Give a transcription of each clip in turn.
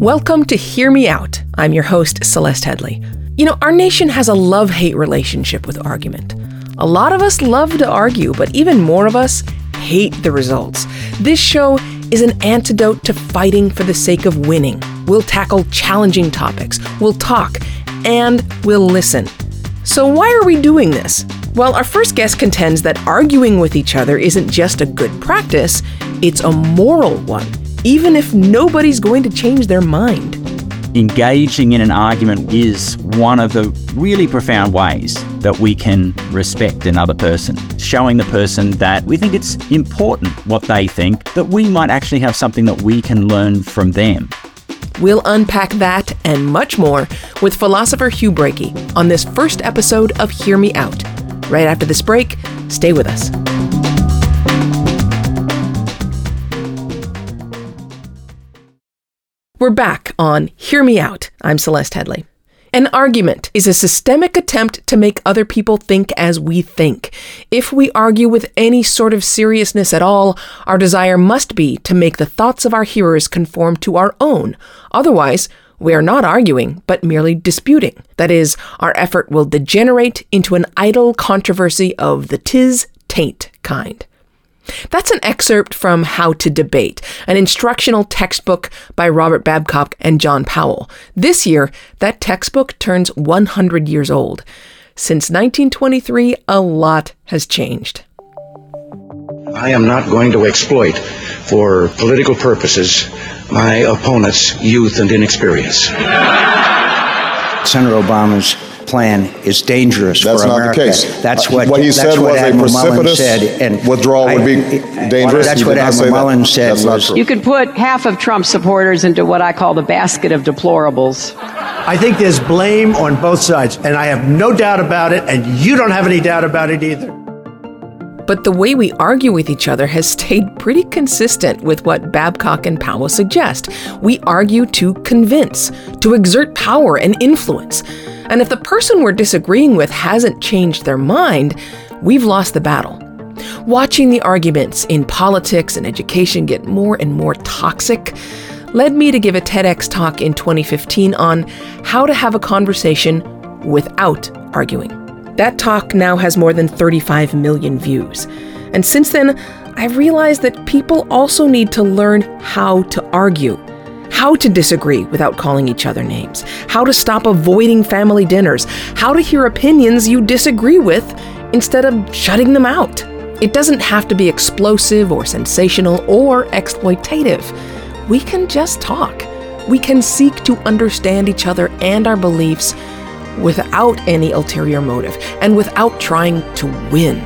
Welcome to Hear Me Out. I'm your host, Celeste Headlee. You know, our nation has a love hate relationship with argument. A lot of us love to argue, but even more of us hate the results. This show is an antidote to fighting for the sake of winning. We'll tackle challenging topics, we'll talk, and we'll listen. So, why are we doing this? Well, our first guest contends that arguing with each other isn't just a good practice, it's a moral one even if nobody's going to change their mind. Engaging in an argument is one of the really profound ways that we can respect another person, showing the person that we think it's important what they think, that we might actually have something that we can learn from them. We'll unpack that and much more with philosopher Hugh Breakey on this first episode of Hear Me Out. Right after this break, stay with us. We're back on Hear Me Out. I'm Celeste Headlee. An argument is a systemic attempt to make other people think as we think. If we argue with any sort of seriousness at all, our desire must be to make the thoughts of our hearers conform to our own. Otherwise, we are not arguing, but merely disputing. That is, our effort will degenerate into an idle controversy of the tis taint kind. That's an excerpt from How to Debate, an instructional textbook by Robert Babcock and John Powell. This year, that textbook turns 100 years old. Since 1923, a lot has changed. I am not going to exploit, for political purposes, my opponent's youth and inexperience. Senator Obama's plan is dangerous That's for not the case. That's what What he that's said what was a Admiral Mullen precipitous said, and withdrawal would be I- dangerous. That's what did not say Admiral that. Said That's was. You could put half of Trump supporters into what I call the basket of deplorables. I think there's blame on both sides, and I have no doubt about it, and you don't have any doubt about it either. But the way we argue with each other has stayed pretty consistent with what Babcock and Powell suggest. We argue to convince, to exert power and influence. And if the person we're disagreeing with hasn't changed their mind, we've lost the battle. Watching the arguments in politics and education get more and more toxic led me to give a TEDx talk in 2015 on how to have a conversation without arguing. That talk now has more than 35 million views. And since then, I've realized that people also need to learn how to argue, how to disagree without calling each other names, how to stop avoiding family dinners, how to hear opinions you disagree with instead of shutting them out. It doesn't have to be explosive or sensational or exploitative. We can just talk. We can seek to understand each other and our beliefs without any ulterior motive and without trying to win.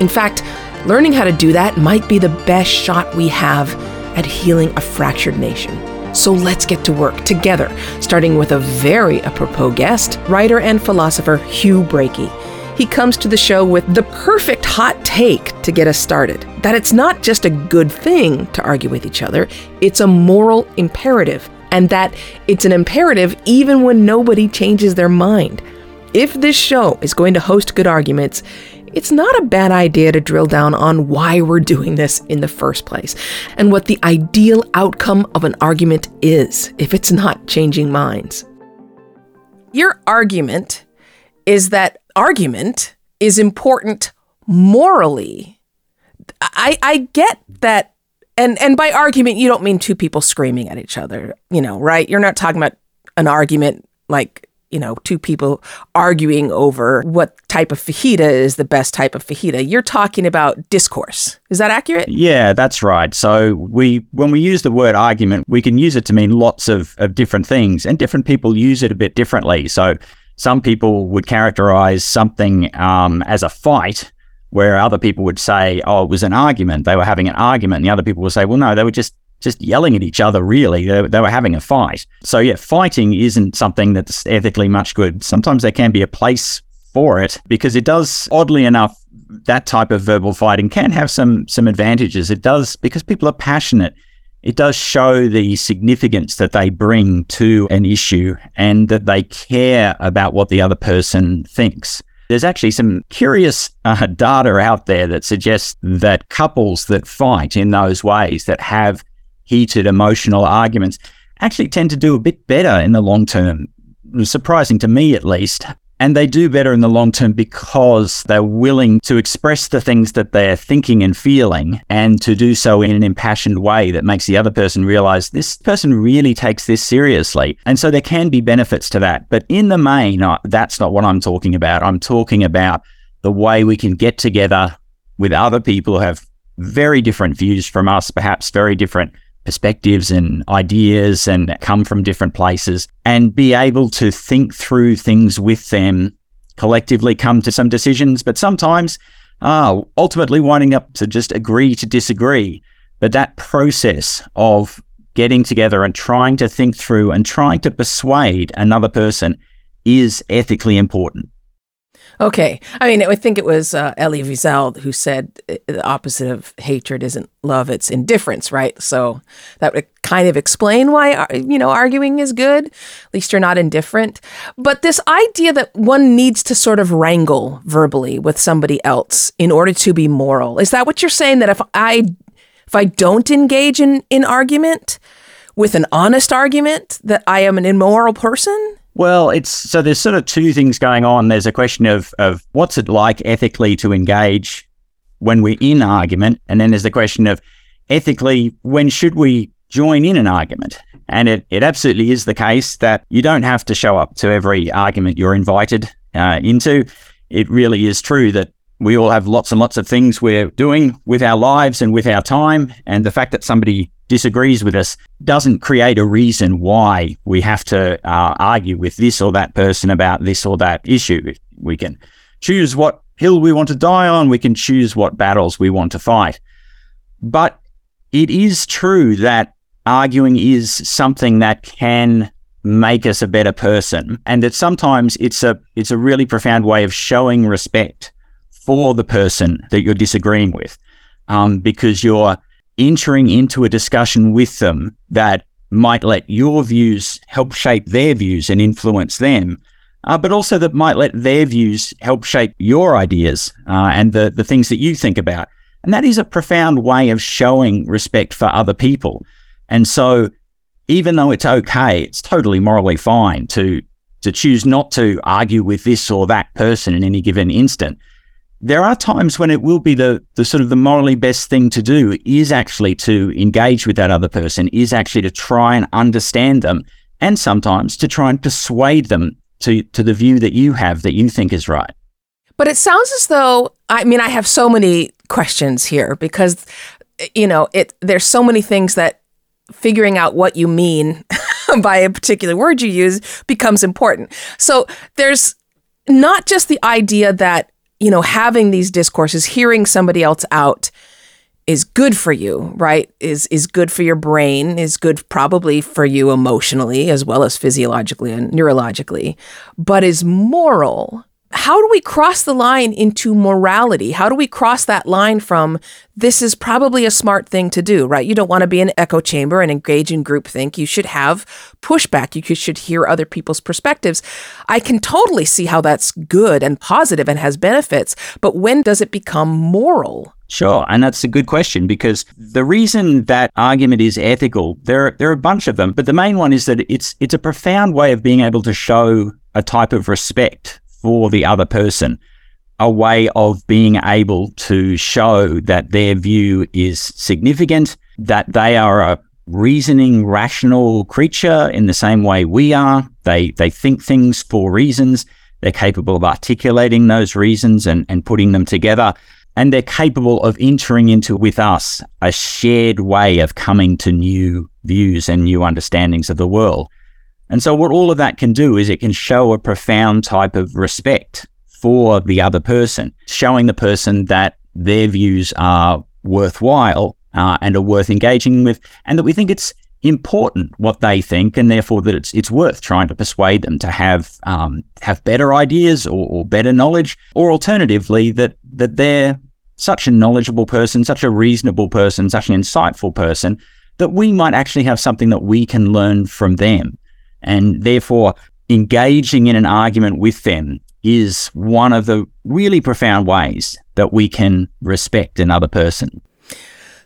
In fact, learning how to do that might be the best shot we have at healing a fractured nation. So let's get to work together, starting with a very apropos guest, writer and philosopher Hugh Breakey. He comes to the show with the perfect hot take to get us started that it's not just a good thing to argue with each other, it's a moral imperative, and that it's an imperative even when nobody changes their mind. If this show is going to host good arguments, it's not a bad idea to drill down on why we're doing this in the first place and what the ideal outcome of an argument is if it's not changing minds. Your argument is that argument is important morally. I, I get that and and by argument you don't mean two people screaming at each other, you know, right? You're not talking about an argument like you know, two people arguing over what type of fajita is the best type of fajita. You're talking about discourse. Is that accurate? Yeah, that's right. So we when we use the word argument, we can use it to mean lots of, of different things, and different people use it a bit differently. So some people would characterize something um, as a fight, where other people would say, "Oh, it was an argument. They were having an argument." And the other people would say, "Well, no, they were just just yelling at each other, really. They, they, were having a fight. So, yeah, fighting isn't something that's ethically much good. Sometimes there can be a place for it because it does, oddly enough, that type of verbal fighting can have some some advantages. It does because people are passionate. It does show the significance that they bring to an issue and that they care about what the other person thinks. There's actually some curious uh, data out there that suggests that couples that fight in those ways, that have heated emotional arguments actually tend to do a bit better in the long term. Surprising to me, at least. And they do better in the long term because they're willing to express the things that they're thinking and feeling and to do so in an impassioned way that makes the other person realize this person really takes this seriously. And so there can be benefits to that. But in the main, uh, that's not what I'm talking about. I'm talking about the way we can get together with other people who have very different views from us, perhaps very different perspectives and ideas and come from different places and be able to think through things with them, collectively come to some decisions, but sometimes uh, ultimately winding up to just agree to disagree. But that process of getting together and trying to think through and trying to persuade another person is ethically important. Okay. I mean, I think it was uh, Elie Wiesel who said uh, the opposite of hatred isn't love, it's indifference, right? So that would kind of explain why, uh, you know, arguing is good. At least you're not indifferent. But this idea that one needs to sort of wrangle verbally with somebody else in order to be moral, is that what you're saying? That if I, if I don't engage in, in argument with an honest argument, that I am an immoral person? Well, it's so there's sort of two things going on. There's a question of of what's it like ethically to engage when we're in argument, and then there's the question of ethically when should we join in an argument. And it, it absolutely is the case that you don't have to show up to every argument you're invited uh, into. It really is true that we all have lots and lots of things we're doing with our lives and with our time. And the fact that somebody disagrees with us doesn't create a reason why we have to uh, argue with this or that person about this or that issue. We can choose what hill we want to die on, we can choose what battles we want to fight. But it is true that arguing is something that can make us a better person and that sometimes it's a it's a really profound way of showing respect for the person that you're disagreeing with um, because you're entering into a discussion with them that might let your views help shape their views and influence them, uh, but also that might let their views help shape your ideas uh, and the, the things that you think about. And that is a profound way of showing respect for other people. And so, even though it's okay, it's totally morally fine to to choose not to argue with this or that person in any given instant there are times when it will be the, the sort of the morally best thing to do is actually to engage with that other person, is actually to try and understand them, and sometimes to try and persuade them to, to the view that you have that you think is right. But it sounds as though, I mean, I have so many questions here because, you know, it there's so many things that figuring out what you mean by a particular word you use becomes important. So there's not just the idea that you know, having these discourses, hearing somebody else out is good for you, right? Is is good for your brain, is good probably for you emotionally as well as physiologically and neurologically, but is moral how do we cross the line into morality? How do we cross that line from this is probably a smart thing to do, right? You don't want to be an echo chamber and engage in groupthink. You should have pushback. You should hear other people's perspectives. I can totally see how that's good and positive and has benefits, but when does it become moral? Sure, and that's a good question because the reason that argument is ethical, there there are a bunch of them, but the main one is that it's it's a profound way of being able to show a type of respect for the other person, a way of being able to show that their view is significant, that they are a reasoning, rational creature in the same way we are. They they think things for reasons. They're capable of articulating those reasons and, and putting them together. And they're capable of entering into with us a shared way of coming to new views and new understandings of the world. And so, what all of that can do is it can show a profound type of respect for the other person, showing the person that their views are worthwhile uh, and are worth engaging with, and that we think it's important what they think, and therefore that it's it's worth trying to persuade them to have um, have better ideas or, or better knowledge, or alternatively that that they're such a knowledgeable person, such a reasonable person, such an insightful person that we might actually have something that we can learn from them. And therefore, engaging in an argument with them is one of the really profound ways that we can respect another person.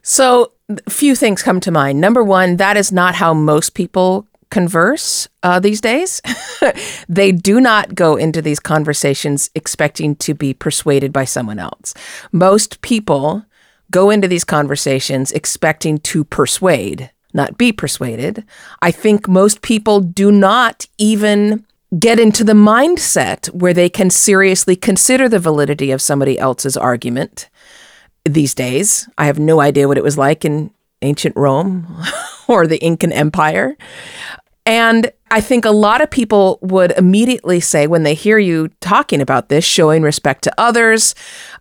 So, a few things come to mind. Number one, that is not how most people converse uh, these days. they do not go into these conversations expecting to be persuaded by someone else. Most people go into these conversations expecting to persuade, not be persuaded. I think most people do not even get into the mindset where they can seriously consider the validity of somebody else's argument these days. I have no idea what it was like in ancient Rome or the Incan Empire. And I think a lot of people would immediately say when they hear you talking about this, showing respect to others,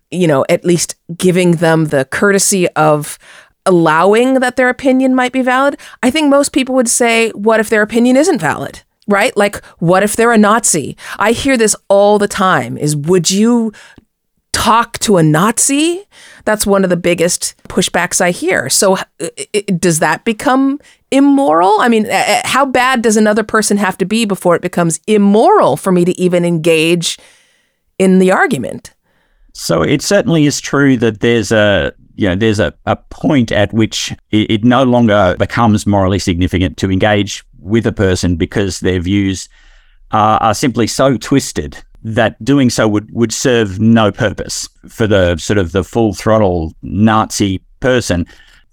you know, at least giving them the courtesy of allowing that their opinion might be valid. I think most people would say, what if their opinion isn't valid? Right? Like, what if they're a Nazi? I hear this all the time is would you talk to a Nazi? That's one of the biggest pushbacks I hear. So, does that become immoral? I mean, how bad does another person have to be before it becomes immoral for me to even engage in the argument? So, it certainly is true that there's a you know, there's a, a point at which it, it no longer becomes morally significant to engage with a person because their views are, are simply so twisted that doing so would, would serve no purpose for the sort of the full throttle Nazi person.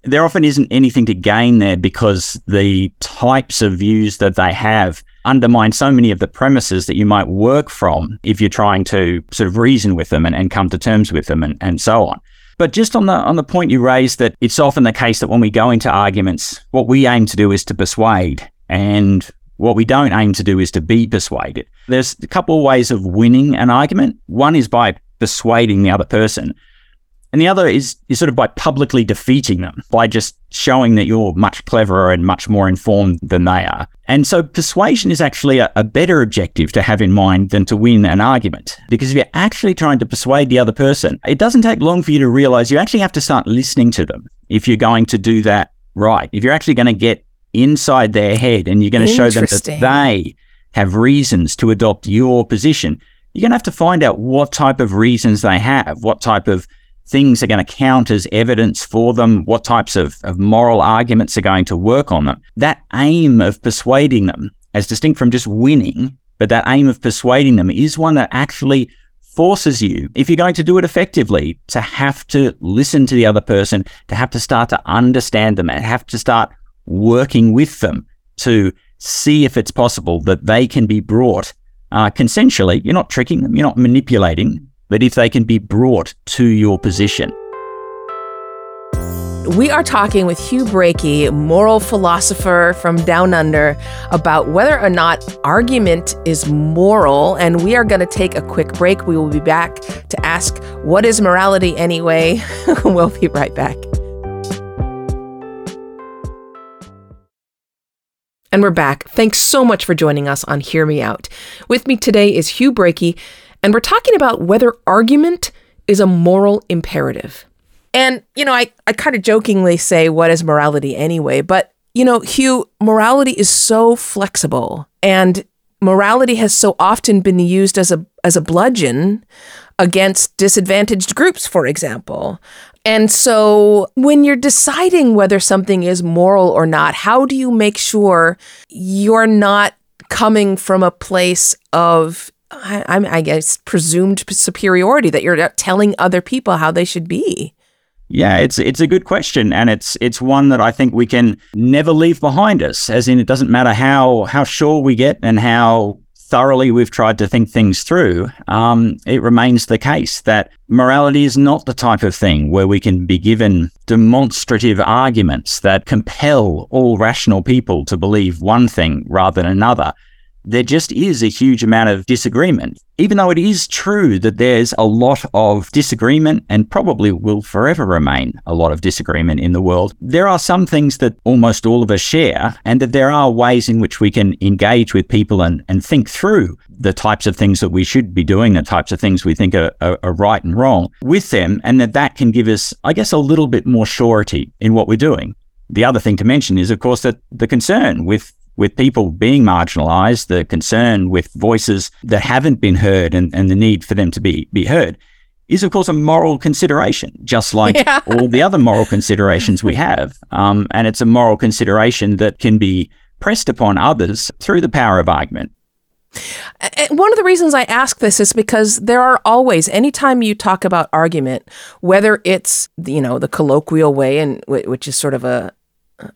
There often isn't anything to gain there because the types of views that they have undermine so many of the premises that you might work from if you're trying to sort of reason with them and, and come to terms with them and, and so on. But just on the on the point you raised that it's often the case that when we go into arguments, what we aim to do is to persuade. And what we don't aim to do is to be persuaded. There's a couple of ways of winning an argument. One is by persuading the other person. And the other is, is sort of by publicly defeating them, by just showing that you're much cleverer and much more informed than they are. And so persuasion is actually a, a, better objective to have in mind than to win an argument. Because if you're actually trying to persuade the other person, it doesn't take long for you to realize you actually have to start listening to them if you're going to do that right. If you're actually going to get inside their head and you're going to show them that they have reasons to adopt your position, you're going to have to find out what type of reasons they have, what type of things are going to count as evidence for them, what types of, of moral arguments are going to work on them. That aim of persuading them, as distinct from just winning, but that aim of persuading them is one that actually forces you, if you're going to do it effectively, to have to listen to the other person, to have to start to understand them, and have to start working with them to see if it's possible that they can be brought uh, consensually. You're not tricking them, you're not manipulating, but if they can be brought to your position. We are talking with Hugh Breakey, moral philosopher from Down Under, about whether or not argument is moral. And we are going to take a quick break. We will be back to ask, What is morality anyway? we'll be right back. And we're back. Thanks so much for joining us on Hear Me Out. With me today is Hugh Breakey, and we're talking about whether argument is a moral imperative. And, you know, I, I kind of jokingly say, what is morality anyway? But, you know, Hugh, morality is so flexible and morality has so often been used as a as a bludgeon against disadvantaged groups, for example. And so when you're deciding whether something is moral or not, how do you make sure you're not coming from a place of I, I guess presumed superiority that you're telling other people how they should be? Yeah, it's it's a good question, and it's it's one that I think we can never leave behind us. As in, it doesn't matter how how sure we get and how thoroughly we've tried to think things through, um, it remains the case that morality is not the type of thing where we can be given demonstrative arguments that compel all rational people to believe one thing rather than another there just is a huge amount of disagreement. Even though it is true that there's a lot of disagreement and probably will forever remain a lot of disagreement in the world, there are some things that almost all of us share, and that there are ways in which we can engage with people and, and think through the types of things that we should be doing, the types of things we think are, are, are right and wrong with them, and that that can give us, I guess, a little bit more surety in what we're doing. The other thing to mention is, of course, that the concern with with people being marginalized, the concern with voices that haven't been heard and, and the need for them to be, be heard is, of course, a moral consideration, just like yeah. all the other moral considerations we have. Um, and it's a moral consideration that can be pressed upon others through the power of argument. One of the reasons I ask this is because there are always, anytime you talk about argument, whether it's you know the colloquial way, and which is sort of a,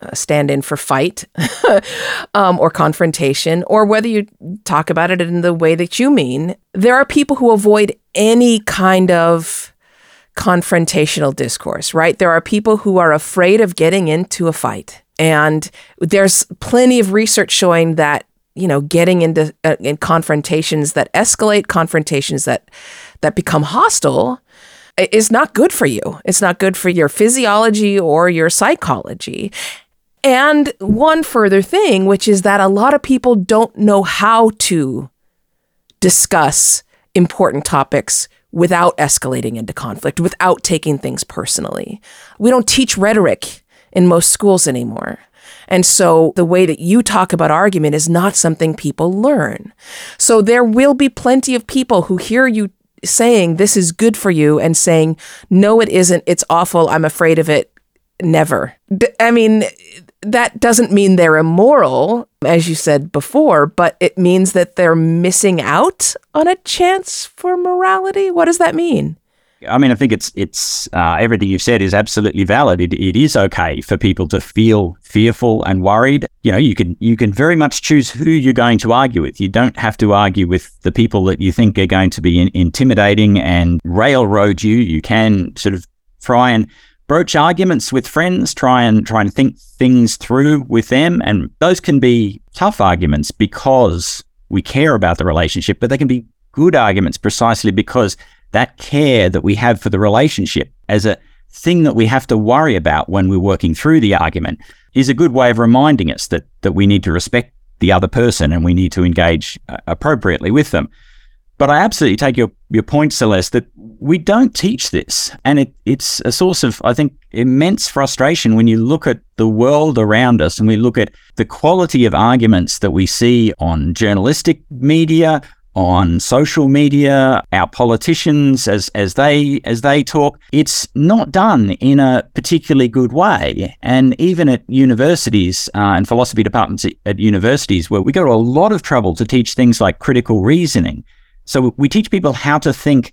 a stand-in for fight um, or confrontation, or whether you talk about it in the way that you mean, there are people who avoid any kind of confrontational discourse. Right? There are people who are afraid of getting into a fight. And there's plenty of research showing that you know, getting into uh, in confrontations that escalate, confrontations that that become hostile is not good for you. It's not good for your physiology or your psychology. And one further thing, which is that a lot of people don't know how to discuss important topics without escalating into conflict, without taking things personally. We don't teach rhetoric in most schools anymore. And so the way that you talk about argument is not something people learn. So there will be plenty of people who hear you saying this is good for you and saying, no, it isn't. It's awful. I'm afraid of it. Never. I mean, that doesn't mean they're immoral, as you said before, but it means that they're missing out on a chance for morality. What does that mean? I mean, I think it's it's uh, everything you've said is absolutely valid. It, it is okay for people to feel fearful and worried. You know, you can you can very much choose who you're going to argue with. You don't have to argue with the people that you think are going to be in, intimidating and railroad you. You can sort of try and broach arguments with friends. Try and try and think things through with them, and those can be tough arguments because we care about the relationship, but they can be good arguments precisely because that care that we have for the relationship as a thing that we have to worry about when we're working through the argument is a good way of reminding us that that we need to respect the other person and we need to engage uh, appropriately with them. But I absolutely take your, your point, Celeste, that we don't teach this. And it, it's a source of, I think, immense frustration when you look at the world around us and we look at the quality of arguments that we see on journalistic media, on social media, our politicians as as they as they talk, it's not done in a particularly good way. And even at universities uh, and philosophy departments at universities, where we go to a lot of trouble to teach things like critical reasoning. So we teach people how to think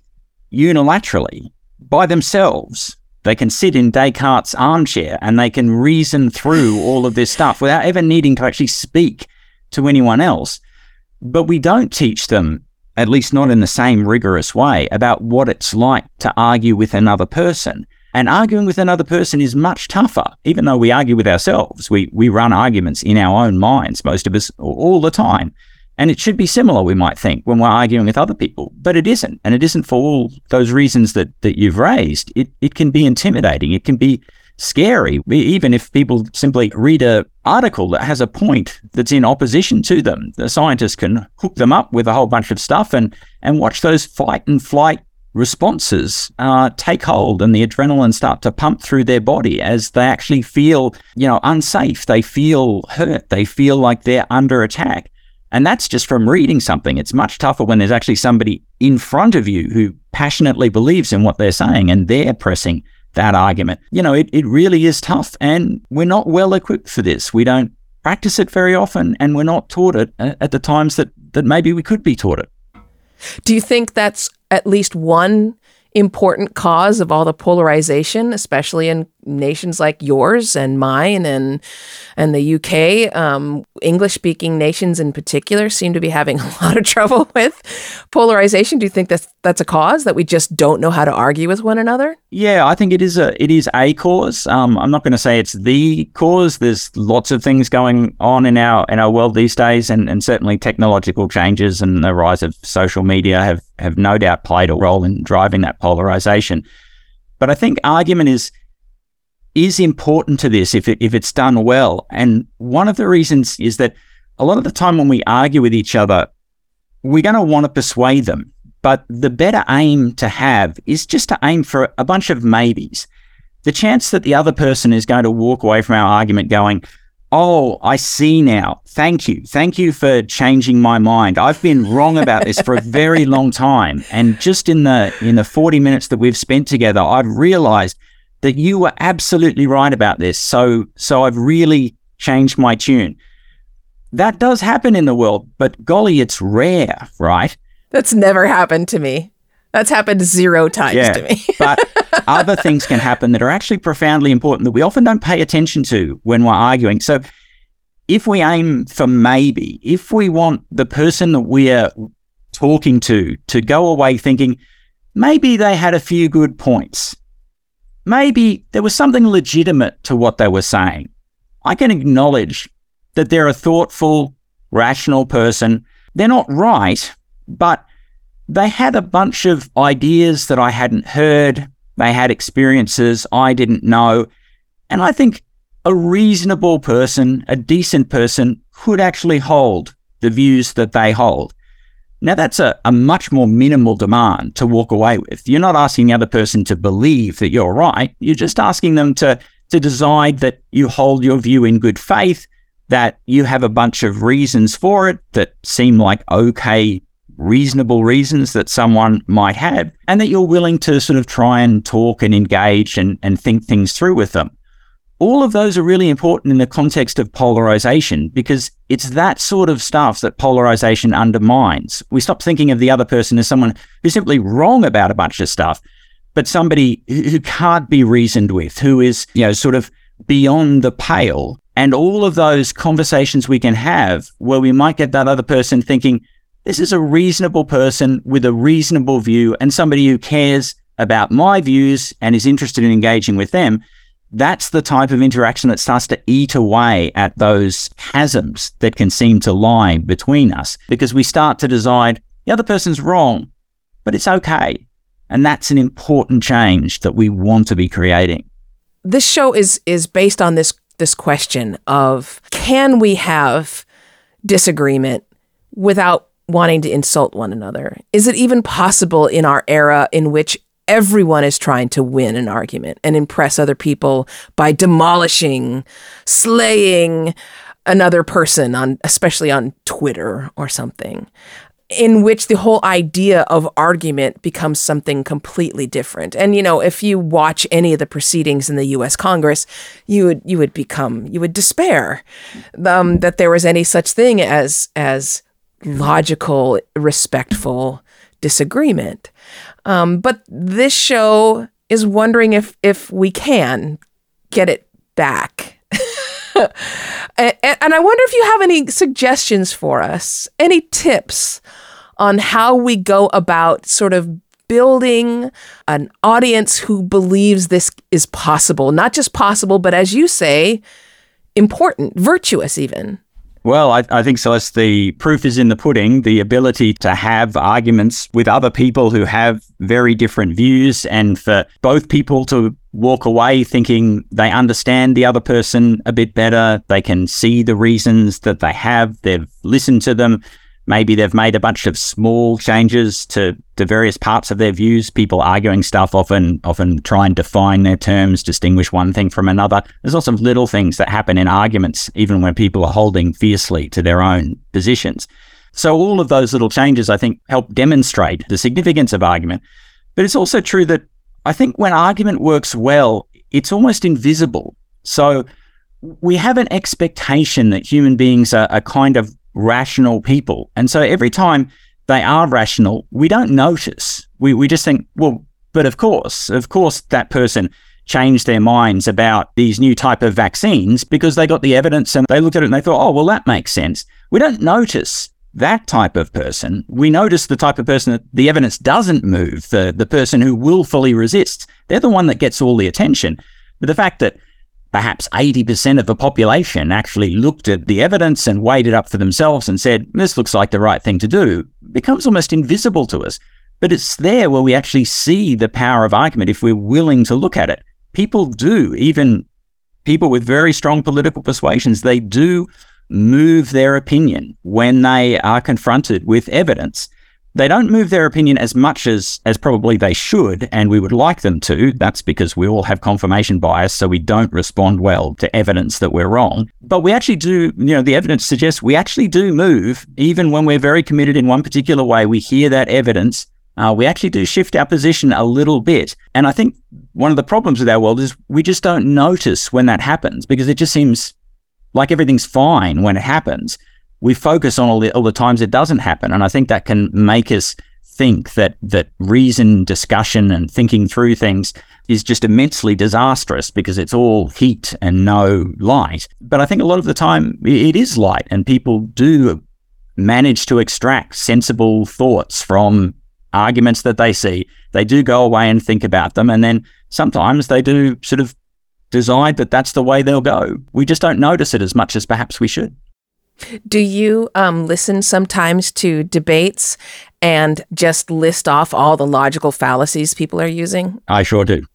unilaterally by themselves. They can sit in Descartes' armchair and they can reason through all of this stuff without ever needing to actually speak to anyone else. But we don't teach them, at least not in the same rigorous way, about what it's like to argue with another person. And arguing with another person is much tougher, even though we argue with ourselves. We, we run arguments in our own minds, most of us, all the time. And it should be similar, we might think, when we're arguing with other people, but it isn't. And it isn't for all those reasons that, that you've raised. It, it can be intimidating. It can be scary, even if people simply read a article that has a point that's in opposition to them. The scientists can hook them up with a whole bunch of stuff and and watch those fight and flight responses uh, take hold and the adrenaline start to pump through their body as they actually feel, you know, unsafe. They feel hurt. They feel like they're under attack. And that's just from reading something. It's much tougher when there's actually somebody in front of you who passionately believes in what they're saying and they're pressing that argument. You know, it, it really is tough and we're not well equipped for this. We don't practice it very often and we're not taught it uh, at the times that, that maybe we could be taught it. Do you think that's at least one important cause of all the polarization, especially in nations like yours and mine and and the UK. Um, English speaking nations in particular seem to be having a lot of trouble with polarization. Do you think that's that's a cause that we just don't know how to argue with one another? Yeah, I think it is a it is a cause. Um, I'm not going to say it's the cause. There's lots of things going on in our in our world these days, and, and certainly technological changes and the rise of social media have have no doubt played a role in driving that polarization. But I think argument is is important to this if, it, if it's done well. And one of the reasons is that a lot of the time when we argue with each other, we're going to want to persuade them. But the better aim to have is just to aim for a bunch of maybes. The chance that the other person is going to walk away from our argument going, Oh, I see now. Thank you. Thank you for changing my mind. I've been wrong about this for a very long time. And just in the in the 40 minutes that we've spent together, I've realized that you were absolutely right about this. So, so I've really changed my tune. that does happen in the world, but golly, it's rare, right? That's never happened to me. That's happened zero times Yeah. to me. but other things can happen that are actually profoundly important that we often don't pay attention to when we're arguing. So if we aim for maybe, if we want the person that we're talking to to go away thinking, maybe they had a few good points. Maybe there was something legitimate to what they were saying. I can acknowledge that they're a thoughtful, rational person. They're not right, but they had a bunch of ideas that I hadn't heard. They had experiences I didn't know. And I think a reasonable person, a decent person, could actually hold the views that they hold. Now, that's a, a much more minimal demand to walk away with. You're not asking the other person to believe that you're right. You're just asking them to, to decide that you hold your view in good faith, that you have a bunch of reasons for it that seem like okay, reasonable reasons that someone might have, and that you're willing to sort of try and talk and engage and, and think things through with them all of those are really important in the context of polarization because it's that sort of stuff that polarization undermines. We stop thinking of the other person as someone who's simply wrong about a bunch of stuff, but somebody who can't be reasoned with, who is, you know, sort of beyond the pale. And all of those conversations we can have where we might get that other person thinking, this is a reasonable person with a reasonable view and somebody who cares about my views and is interested in engaging with them that's the type of interaction that starts to eat away at those chasms that can seem to lie between us because we start to decide the other person's wrong, but it's okay. And that's an important change that we want to be creating. this show is is based on this this question of can we have disagreement without wanting to insult one another? Is it even possible in our era in which everyone is trying to win an argument and impress other people by demolishing, slaying another person on especially on Twitter or something? in which the whole idea of argument becomes something completely different. And you know, if you watch any of the proceedings in the U.S. Congress, you would you would become you would despair um, that there was any such thing as as logical, respectful disagreement. Um, but this show is wondering if if we can get it back. and, and I wonder if you have any suggestions for us, any tips on how we go about sort of building an audience who believes this is possible, not just possible, but as you say, important, virtuous, even. Well, I, I think, Celeste, the proof is in the pudding. The ability to have arguments with other people who have very different views, and for both people to walk away thinking they understand the other person a bit better. They can see the reasons that they have, they've listened to them. Maybe they've made a bunch of small changes to, to various parts of their views. People arguing stuff often often try and define their terms, distinguish one thing from another. There's lots of little things that happen in arguments, even when people are holding fiercely to their own positions. So all of those little changes, I think, help demonstrate the significance of argument. But it's also true that I think when argument works well, it's almost invisible. So we have an expectation that human beings are, are kind of rational people. And so every time they are rational, we don't notice. We, we just think, well, but of course, of course, that person changed their minds about these new type of vaccines because they got the evidence and they looked at it and they thought, oh, well, that makes sense. We don't notice that type of person. We notice the type of person that the evidence doesn't move, the, the person who willfully resists. They're the one that gets all the attention. But the fact that perhaps 80% of the population actually looked at the evidence and weighed it up for themselves and said, this looks like the right thing to do, becomes almost invisible to us. But it's there where we actually see the power of argument if we're willing to look at it. People do, even people with very strong political persuasions, they do move their opinion when they are confronted with evidence. They don't move their opinion as much as, as probably they should, and we would like them to. That's because we all have confirmation bias, so we don't respond well to evidence that we're wrong. But we actually do, you know, the evidence suggests we actually do move, even when we're very committed in one particular way. We hear that evidence. Uh, we actually do shift our position a little bit. And I think one of the problems with our world is we just don't notice when that happens because it just seems like everything's fine when it happens. We focus on all the, all the times it doesn't happen. And I think that can make us think that that reason, discussion, and thinking through things is just immensely disastrous because it's all heat and no light. But I think a lot of the time it is light, and people do manage to extract sensible thoughts from arguments that they see. They do go away and think about them, and then sometimes they do sort of decide that that's the way they'll go. We just don't notice it as much as perhaps we should. Do you um, listen sometimes to debates and just list off all the logical fallacies people are using? I sure do.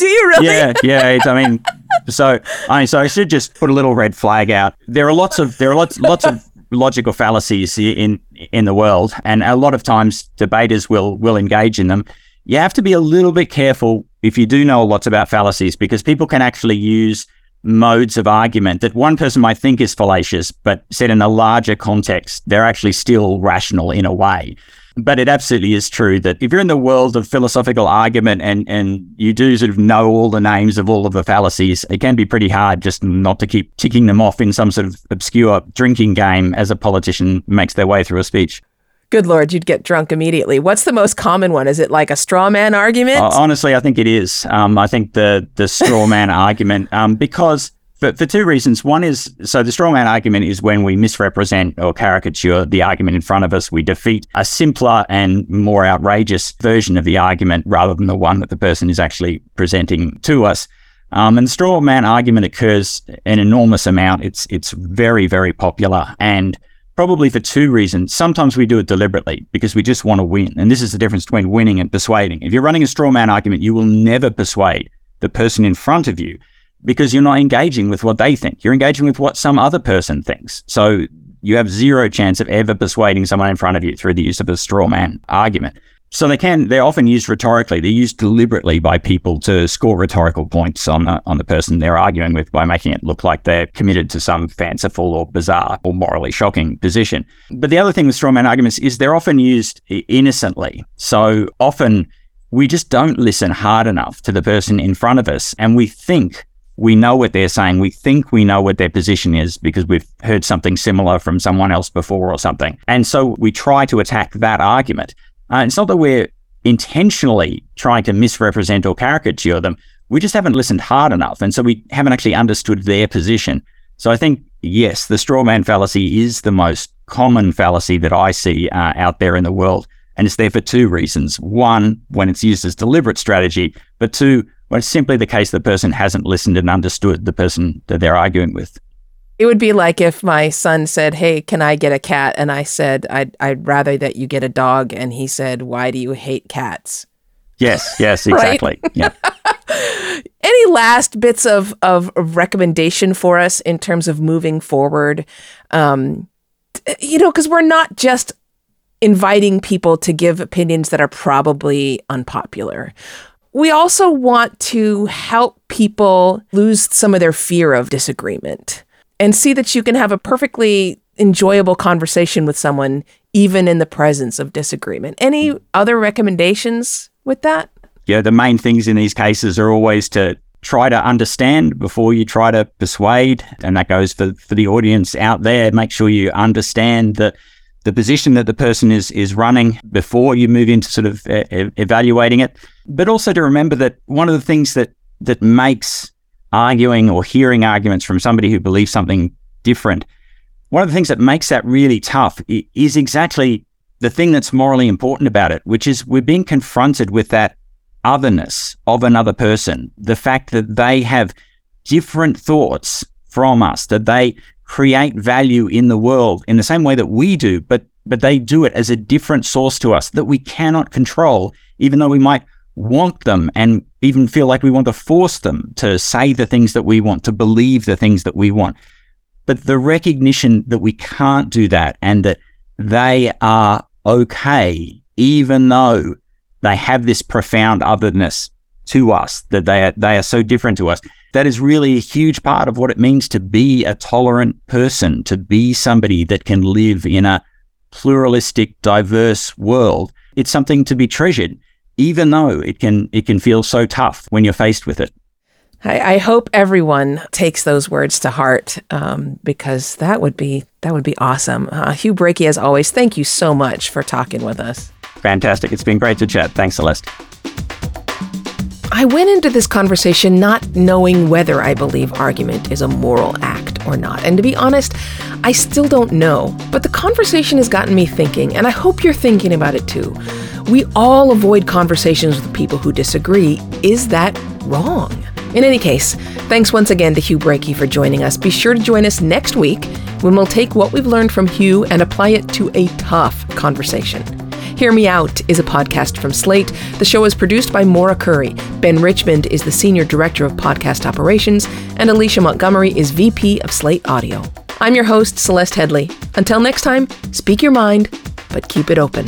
do you really? Yeah, yeah. I mean, so I so I should just put a little red flag out. There are lots of there are lots lots of logical fallacies in in the world, and a lot of times debaters will will engage in them. You have to be a little bit careful if you do know lots about fallacies because people can actually use modes of argument that one person might think is fallacious, but said in a larger context, they're actually still rational in a way. But it absolutely is true that if you're in the world of philosophical argument and, and you do sort of know all the names of all of the fallacies, it can be pretty hard just not to keep ticking them off in some sort of obscure drinking game as a politician makes their way through a speech. Good Lord, you'd get drunk immediately. What's the most common one? Is it like a straw man argument? Uh, honestly, I think it is. Um, I think the the straw man argument, um, because for, for two reasons. One is so the straw man argument is when we misrepresent or caricature the argument in front of us. We defeat a simpler and more outrageous version of the argument rather than the one that the person is actually presenting to us. Um, and the straw man argument occurs an enormous amount. It's it's very very popular and Probably for two reasons. Sometimes we do it deliberately because we just want to win. And this is the difference between winning and persuading. If you're running a straw man argument, you will never persuade the person in front of you because you're not engaging with what they think. You're engaging with what some other person thinks. So you have zero chance of ever persuading someone in front of you through the use of a straw man argument. So they can, they're often used rhetorically. They're used deliberately by people to score rhetorical points on the, on the person they're arguing with by making it look like they're committed to some fanciful or bizarre or morally shocking position. But the other thing with strawman arguments is they're often used innocently. So often we just don't listen hard enough to the person in front of us and we think we know what they're saying. We think we know what their position is because we've heard something similar from someone else before or something. And so we try to attack that argument. Uh, it's not that we're intentionally trying to misrepresent or caricature them. We just haven't listened hard enough. And so we haven't actually understood their position. So I think, yes, the straw man fallacy is the most common fallacy that I see uh, out there in the world. And it's there for two reasons. One, when it's used as deliberate strategy, but two, when it's simply the case the person hasn't listened and understood the person that they're arguing with. It would be like if my son said, "Hey, can I get a cat?" and I said, "I'd I'd rather that you get a dog," and he said, "Why do you hate cats?" Yes, yes, exactly. yeah. Any last bits of, of recommendation for us in terms of moving forward? Um, you know, because we're not just inviting people to give opinions that are probably unpopular. We also want to help people lose some of their fear of disagreement and see that you can have a perfectly enjoyable conversation with someone even in the presence of disagreement. Any other recommendations with that? Yeah, the main things in these cases are always to try to understand before you try to persuade. And that goes for, for the audience out there. Make sure you understand the, the position that the person is, is running before you move into sort of e- evaluating it. But also to remember that one of the things that, that makes arguing or hearing arguments from somebody who believes something different, one of the things that makes that really tough is exactly the thing that's morally important about it, which is we're being confronted with that otherness of another person, the fact that they have different thoughts from us, that they create value in the world in the same way that we do, but but they do it as a different source to us that we cannot control, even though we might want them and even feel like we want to force them to say the things that we want, to believe the things that we want. But the recognition that we can't do that and that they are okay, even though they have this profound otherness to us, that they are, they are so different to us. That is really a huge part of what it means to be a tolerant person, to be somebody that can live in a pluralistic, diverse world. It's something to be treasured even though it can it can feel so tough when you're faced with it. I, I hope everyone takes those words to heart um, because that would be that would be awesome. Uh, Hugh Breakey, as always, thank you so much for talking with us. Fantastic. It's been great to chat. Thanks, Celeste. I went into this conversation not knowing whether I believe argument is a moral act or not. And to be honest, I still don't know. But the conversation has gotten me thinking, and I hope you're thinking about it too. We all avoid conversations with people who disagree. Is that wrong? In any case, thanks once again to Hugh Breakey for joining us. Be sure to join us next week when we'll take what we've learned from Hugh and apply it to a tough conversation. Hear Me Out is a podcast from Slate. The show is produced by Maura Currie. Ben Richmond is the Senior Director of Podcast Operations, and Alicia Montgomery is VP of Slate Audio. I'm your host, Celeste Headlee. Until next time, speak your mind, but keep it open.